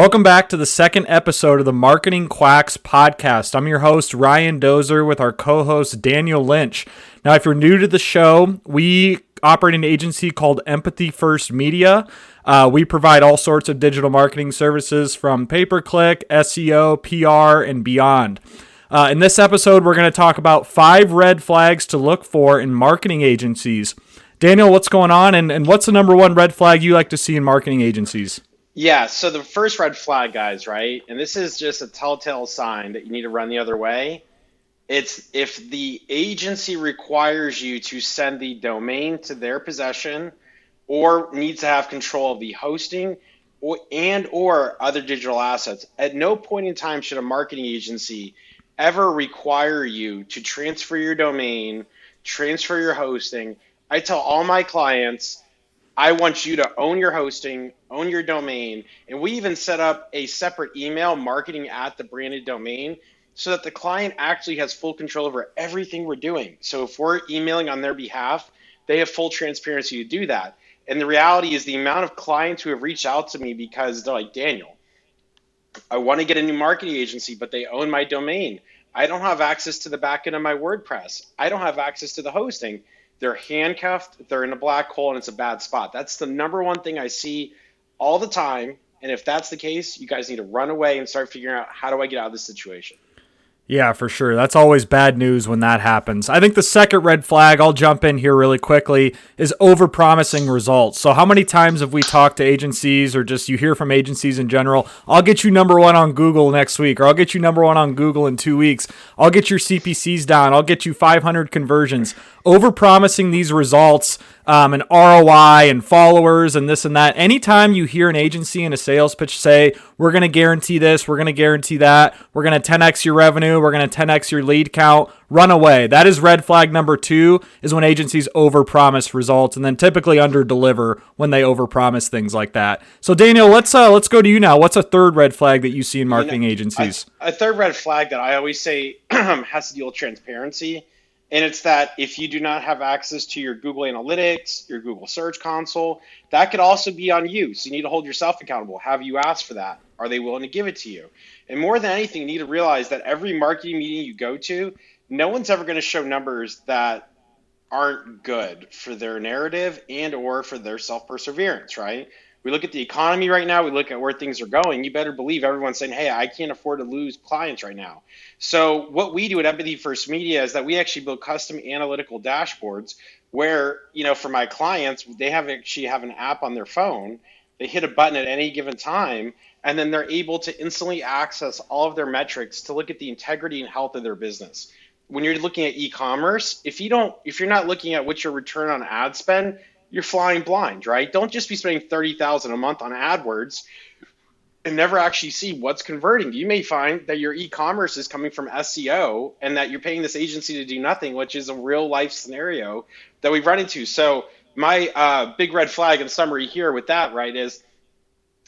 Welcome back to the second episode of the Marketing Quacks podcast. I'm your host, Ryan Dozer, with our co host, Daniel Lynch. Now, if you're new to the show, we operate an agency called Empathy First Media. Uh, we provide all sorts of digital marketing services from pay per click, SEO, PR, and beyond. Uh, in this episode, we're going to talk about five red flags to look for in marketing agencies. Daniel, what's going on, and, and what's the number one red flag you like to see in marketing agencies? Yeah, so the first red flag, guys, right? And this is just a telltale sign that you need to run the other way. It's if the agency requires you to send the domain to their possession or needs to have control of the hosting or, and or other digital assets. At no point in time should a marketing agency ever require you to transfer your domain, transfer your hosting. I tell all my clients I want you to own your hosting, own your domain, and we even set up a separate email marketing at the branded domain so that the client actually has full control over everything we're doing. So if we're emailing on their behalf, they have full transparency to do that. And the reality is the amount of clients who have reached out to me because they're like, Daniel, I want to get a new marketing agency, but they own my domain. I don't have access to the backend of my WordPress. I don't have access to the hosting. They're handcuffed, they're in a black hole, and it's a bad spot. That's the number one thing I see all the time. And if that's the case, you guys need to run away and start figuring out how do I get out of this situation. Yeah, for sure. That's always bad news when that happens. I think the second red flag, I'll jump in here really quickly, is overpromising results. So, how many times have we talked to agencies or just you hear from agencies in general? I'll get you number one on Google next week, or I'll get you number one on Google in two weeks. I'll get your CPCs down. I'll get you 500 conversions. Overpromising these results um, and ROI and followers and this and that. Anytime you hear an agency in a sales pitch say, we're going to guarantee this, we're going to guarantee that, we're going to 10x your revenue, we're going to 10x your lead count, run away. That is red flag number two is when agencies overpromise results and then typically underdeliver when they overpromise things like that. So Daniel, let's uh, let's go to you now. What's a third red flag that you see in marketing know, agencies? A, a third red flag that I always say has to deal with transparency and it's that if you do not have access to your Google Analytics, your Google Search Console, that could also be on you. So you need to hold yourself accountable. Have you asked for that? Are they willing to give it to you? And more than anything, you need to realize that every marketing meeting you go to, no one's ever going to show numbers that aren't good for their narrative and or for their self-perseverance, right? We look at the economy right now, we look at where things are going, you better believe everyone's saying, hey, I can't afford to lose clients right now. So, what we do at Empathy First Media is that we actually build custom analytical dashboards where, you know, for my clients, they have actually have an app on their phone. They hit a button at any given time, and then they're able to instantly access all of their metrics to look at the integrity and health of their business. When you're looking at e-commerce, if you don't, if you're not looking at what your return on ad spend, you're flying blind, right? Don't just be spending 30,000 a month on AdWords and never actually see what's converting. You may find that your e-commerce is coming from SEO and that you're paying this agency to do nothing, which is a real life scenario that we've run into. So my uh, big red flag in summary here with that, right, is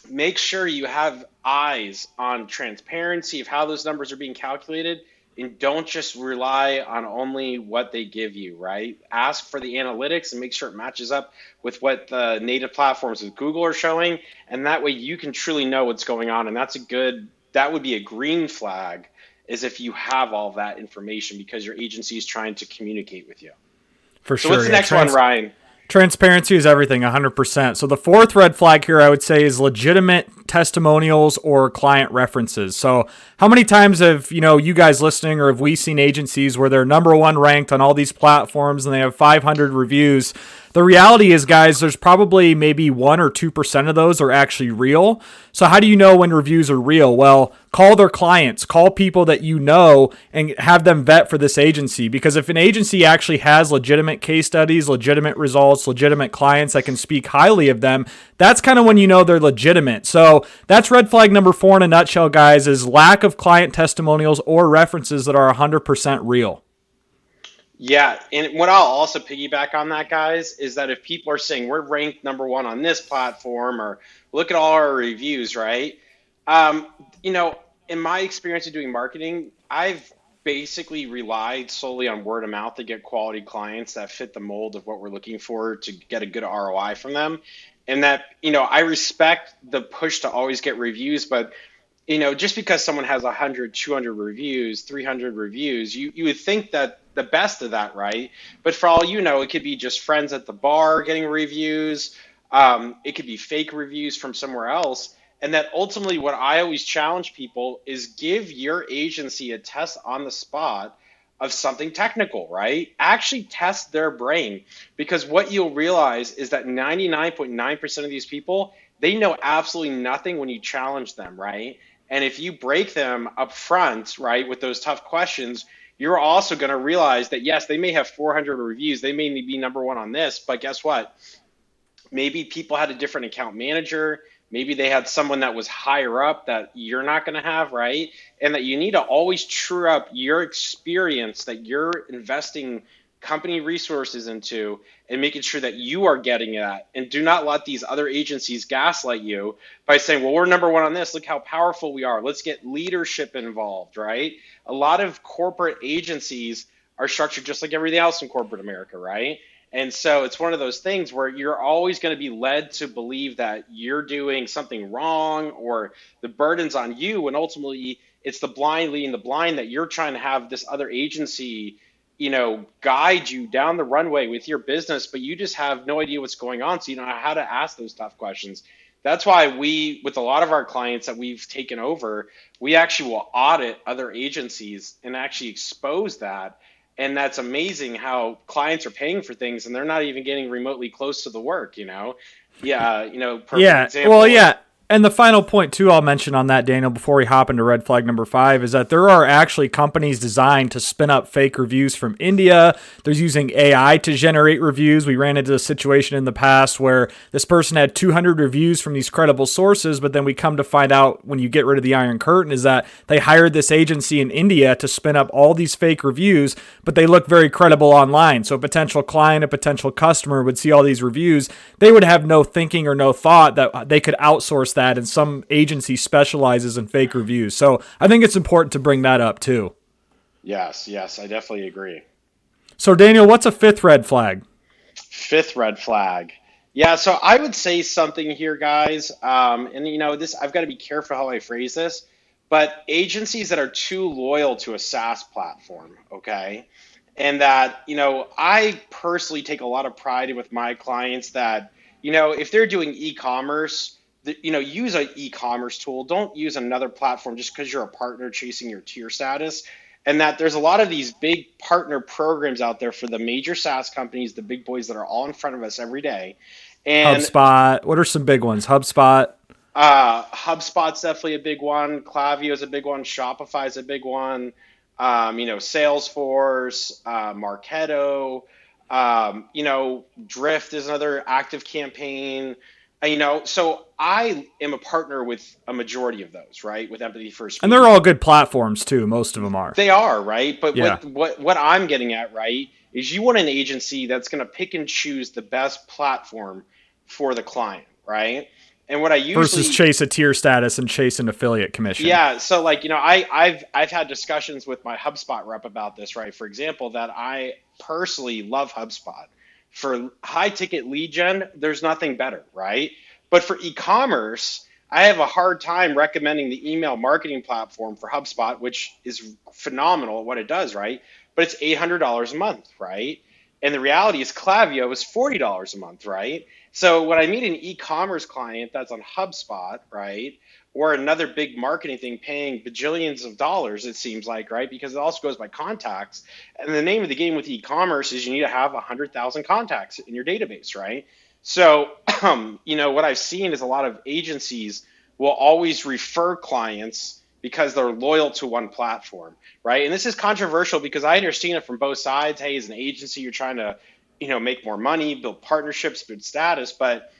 make sure you have eyes on transparency of how those numbers are being calculated and don't just rely on only what they give you, right? Ask for the analytics and make sure it matches up with what the native platforms of Google are showing. And that way you can truly know what's going on. And that's a good, that would be a green flag is if you have all that information because your agency is trying to communicate with you. For so sure. what's the next trans- one, Ryan? Transparency is everything, 100%. So the fourth red flag here, I would say, is legitimate testimonials or client references. So how many times have you know you guys listening, or have we seen agencies where they're number one ranked on all these platforms and they have 500 reviews? The reality is, guys, there's probably maybe one or two percent of those are actually real. So how do you know when reviews are real? Well, call their clients, call people that you know, and have them vet for this agency. Because if an agency actually has legitimate case studies, legitimate results, legitimate clients that can speak highly of them, that's kind of when you know they're legitimate. So that's red flag number four in a nutshell, guys, is lack of client testimonials or references that are 100% real. Yeah, and what I'll also piggyback on that, guys, is that if people are saying we're ranked number one on this platform, or look at all our reviews, right? Um, you know, in my experience of doing marketing, I've basically relied solely on word of mouth to get quality clients that fit the mold of what we're looking for to get a good ROI from them. and that you know I respect the push to always get reviews, but you know just because someone has 100 200 reviews 300 reviews you, you would think that the best of that right? But for all you know it could be just friends at the bar getting reviews. Um, it could be fake reviews from somewhere else and that ultimately what i always challenge people is give your agency a test on the spot of something technical, right? Actually test their brain because what you'll realize is that 99.9% of these people, they know absolutely nothing when you challenge them, right? And if you break them up front, right, with those tough questions, you're also going to realize that yes, they may have 400 reviews, they may be number one on this, but guess what? Maybe people had a different account manager, maybe they had someone that was higher up that you're not going to have, right? And that you need to always true up your experience that you're investing company resources into and making sure that you are getting that. And do not let these other agencies gaslight you by saying well we're number one on this. Look how powerful we are. Let's get leadership involved right? A lot of corporate agencies are structured just like everything else in corporate america right and so it's one of those things where you're always going to be led to believe that you're doing something wrong or the burden's on you. And ultimately, it's the blind leading the blind that you're trying to have this other agency, you know, guide you down the runway with your business, but you just have no idea what's going on. So you don't know how to ask those tough questions. That's why we, with a lot of our clients that we've taken over, we actually will audit other agencies and actually expose that and that's amazing how clients are paying for things and they're not even getting remotely close to the work you know yeah you know yeah example. well yeah and the final point too I'll mention on that Daniel before we hop into red flag number 5 is that there are actually companies designed to spin up fake reviews from India. They're using AI to generate reviews. We ran into a situation in the past where this person had 200 reviews from these credible sources, but then we come to find out when you get rid of the iron curtain is that they hired this agency in India to spin up all these fake reviews, but they look very credible online. So a potential client, a potential customer would see all these reviews, they would have no thinking or no thought that they could outsource that that, and some agency specializes in fake reviews. So I think it's important to bring that up too. Yes, yes, I definitely agree. So Daniel, what's a fifth red flag? Fifth red flag. Yeah, so I would say something here, guys. Um, and you know, this I've got to be careful how I phrase this, but agencies that are too loyal to a SaaS platform, okay, and that you know, I personally take a lot of pride with my clients that you know, if they're doing e-commerce, you know use an e-commerce tool don't use another platform just because you're a partner chasing your tier status and that there's a lot of these big partner programs out there for the major SaaS companies, the big boys that are all in front of us every day. And HubSpot, what are some big ones? HubSpot. Uh, HubSpot's definitely a big one. Klaviyo is a big one. Shopify is a big one. Um, you know, Salesforce, uh, Marketo. Um, you know, Drift is another ActiveCampaign. You know, so I am a partner with a majority of those, right? With Empathy First, and they're all good platforms too. Most of them are. They are right, but yeah. what, what what I'm getting at, right, is you want an agency that's going to pick and choose the best platform for the client, right? And what I usually versus chase a tier status and chase an affiliate commission. Yeah, so like you know, I I've I've had discussions with my HubSpot rep about this, right? For example, that I personally love HubSpot for high ticket lead gen, there's nothing better, right? But for e commerce, I have a hard time recommending the email marketing platform for HubSpot, which is phenomenal at what it does, right? But it's $800 a month, right? And the reality is Klaviyo is $40 a month, right? So when I meet an e-commerce client that's on HubSpot, right, or another big marketing thing paying bajillions of dollars, it seems like, right? Because it also goes by contacts. And the name of the game with e-commerce is you need to have 100,000 contacts in your database, right? So, um, you know, what I've seen is a lot of agencies will always refer clients because they're loyal to one platform, right? And this is controversial because I understand it from both sides. Hey, as an agency, you're trying to, you know, make more money, build partnerships, build status, but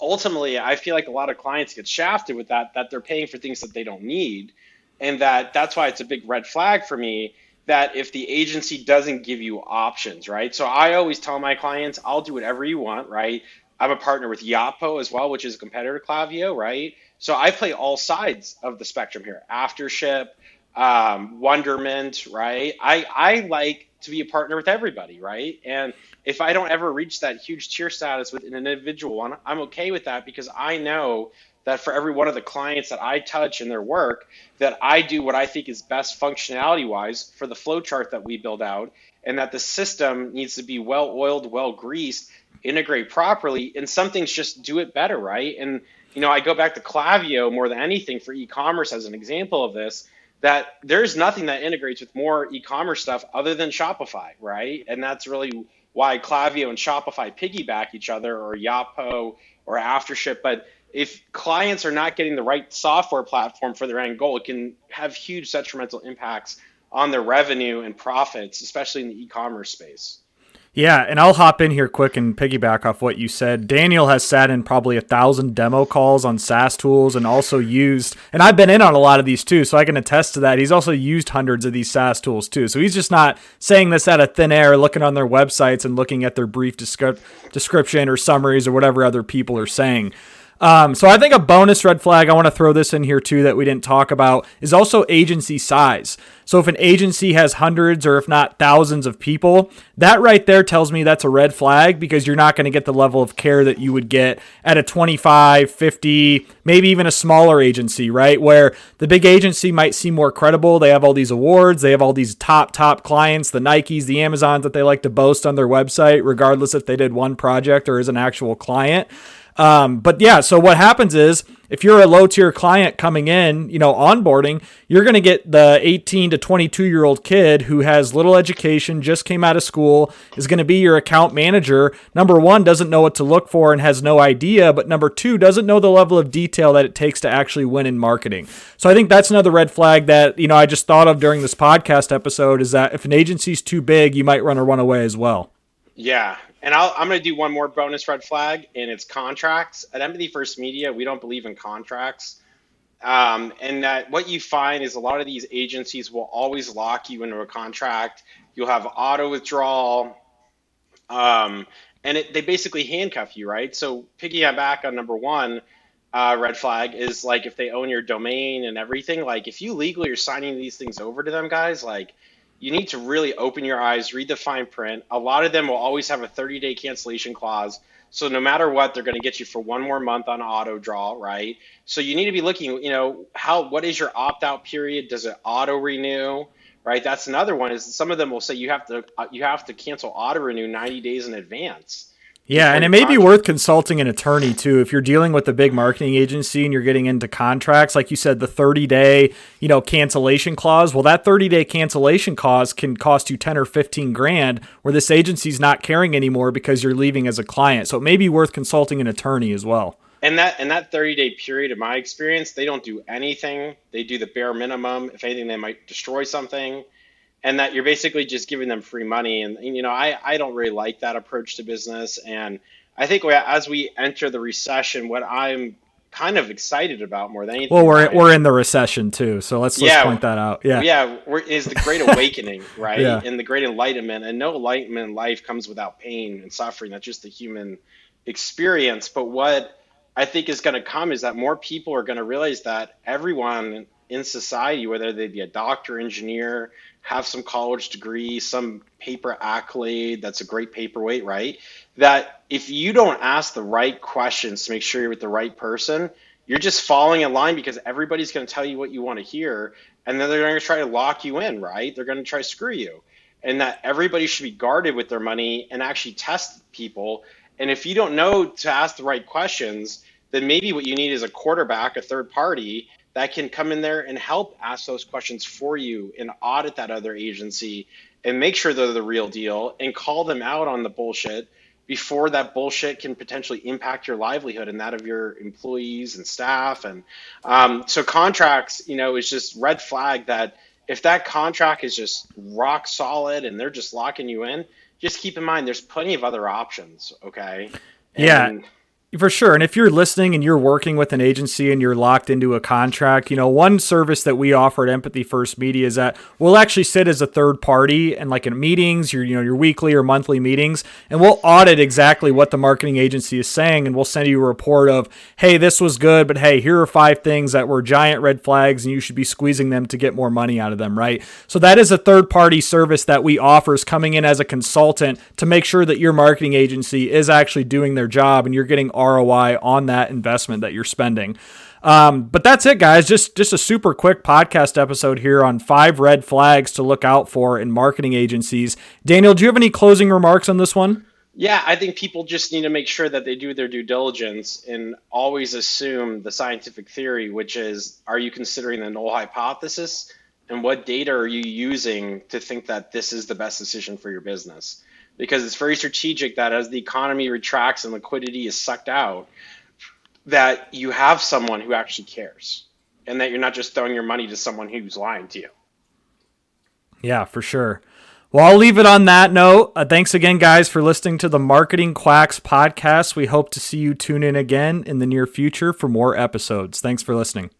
ultimately i feel like a lot of clients get shafted with that that they're paying for things that they don't need and that that's why it's a big red flag for me that if the agency doesn't give you options right? So i always tell my clients i'll do whatever you want right? I'm a partner with Yotpo as well which is a competitor to Klaviyo right? So i play all sides of the spectrum here. Aftership um, Wonderment, right? I I like to be a partner with everybody, right? And if I don't ever reach that huge tier status with an individual one, I'm okay with that because I know that for every one of the clients that I touch in their work, that I do what I think is best functionality wise for the flow chart that we build out, and that the system needs to be well oiled, well greased, integrate properly, and some things just do it better, right? And you know, I go back to Klaviyo more than anything for e-commerce as an example of this. That there's nothing that integrates with more e-commerce stuff other than Shopify, right? And that's really why Klaviyo and Shopify piggyback each other, or Yotpo, or Aftership. But if clients are not getting the right software platform for their end goal, it can have huge detrimental impacts on their revenue and profits, especially in the e-commerce space. Yeah, and I'll hop in here quick and piggyback off what you said. Daniel has sat in probably a thousand demo calls on SaaS tools and also used, and I've been in on a lot of these too, so I can attest to that. He's also used hundreds of these SaaS tools too. So he's just not saying this out of thin air, looking on their websites and looking at their brief descri- description or summaries or whatever other people are saying. Um, so I think a bonus red flag, I want to throw this in here too that we didn't talk about, is also agency size. So if an agency has hundreds or if not thousands of people, that right there tells me that's a red flag because you're not going to get the level of care that you would get at a 25, 50, maybe even a smaller agency, right? Where the big agency might seem more credible. They have all these awards, they have all these top, top clients, the Nikes, the Amazons that they like to boast on their website, regardless if they did one project or is an actual client. Um, but yeah, so what happens is if you're a low tier client coming in, you know, onboarding, you're going to get the 18 to 22 year old kid who has little education, just came out of school, is going to be your account manager. Number one, doesn't know what to look for and has no idea. But number two, doesn't know the level of detail that it takes to actually win in marketing. So I think that's another red flag that, you know, I just thought of during this podcast episode is that if an agency's too big, you might run or run away as well. Yeah, and i am going to do one more bonus red flag, and it's contracts. At Empathy First Media, we don't believe in contracts. Um, and that what you find is a lot of these agencies will always lock you into a contract. You'll have auto withdrawal, um, and it, they basically handcuff you, right? So picking back on number one, uh, red flag is like if they own your domain and everything. Like if you legally are signing these things over to them, guys, like you need to really open your eyes, read the fine print. A lot of them will always have a 30 day cancellation clause. So no matter what, they're going to get you for one more month on auto draw, right? So you need to be looking, you know, how what is your opt out period? Does it auto renew? Right? That's another one. Is some of them will say you have to uh, you have to cancel auto renew 90 days in advance. Yeah, and it may be worth consulting an attorney too if you're dealing with a big marketing agency and you're getting into contracts like you said the 30 day, you know, cancellation clause. Well, that 30 day cancellation clause can cost you 10 or 15 grand where this agency's not caring anymore because you're leaving as a client. So it may be worth consulting an attorney as well. And that and that 30 day period in my experience, they don't do anything. They do the bare minimum. If anything, they might destroy something and that you're basically just giving them free money. And, you know, I, I don't really like that approach to business. And I think as we enter the recession, what I'm kind of excited about more than anything. Well, we're we're in the recession too, so let's let's yeah, point that out. Yeah, yeah, is the Great Awakening, right? yeah. And the Great Enlightenment, and no enlightenment in life comes without pain and suffering. That's just the human experience. But what I think is going to come is that more people are going to realize that everyone in society, whether they be a doctor, engineer, have some college degree, some paper accolade that's a great paperweight, right? That if you don't ask the right questions to make sure you're with the right person, you're just falling in line because everybody's going to tell you what you want to hear. And then they're going to try to lock you in, right? They're going to try to screw you. And that everybody should be guarded with their money and actually test people. And if you don't know to ask the right questions, then maybe what you need is a quarterback, a third party that can come in there and help ask those questions for you and audit that other agency and make sure they're the real deal and call them out on the bullshit before that bullshit can potentially impact your livelihood and that of your employees and staff. And um, so contracts, you know, is just red flag that if that contract is just rock solid and they're just locking you in, just keep in mind there's plenty of other options. Okay. And, yeah For sure. And if you're listening and you're working with an agency and you're locked into a contract, you know, one service that we offer at Empathy First Media is that we'll actually sit as a third party and like in meetings, your you know, your weekly or monthly meetings, and we'll audit exactly what the marketing agency is saying and we'll send you a report of, "Hey, this was good, but hey, here are five things that were giant red flags and you should be squeezing them to get more money out of them," right? So that is a third party service that we offer is coming in as a consultant to make sure that your marketing agency is actually doing their job and you're getting ROI on that investment that you're spending. Um, but that's it, guys. Just just a super quick podcast episode here on five red flags to look out for in marketing agencies. Daniel, do you have any closing remarks on this one? Yeah, I think people just need to make sure that they do their due diligence and always assume the scientific theory, which is are you considering the null hypothesis? And what data are you using to think that this is the best decision for your business? Because it's very strategic that as the economy retracts and liquidity is sucked out, that you have someone who actually cares and that you're not just throwing your money to someone who's lying to you. Yeah, for sure. Well, I'll leave it on that note. Uh, thanks again, guys, for listening to the Marketing Quacks podcast. We hope to see you tune in again in the near future for more episodes. Thanks for listening.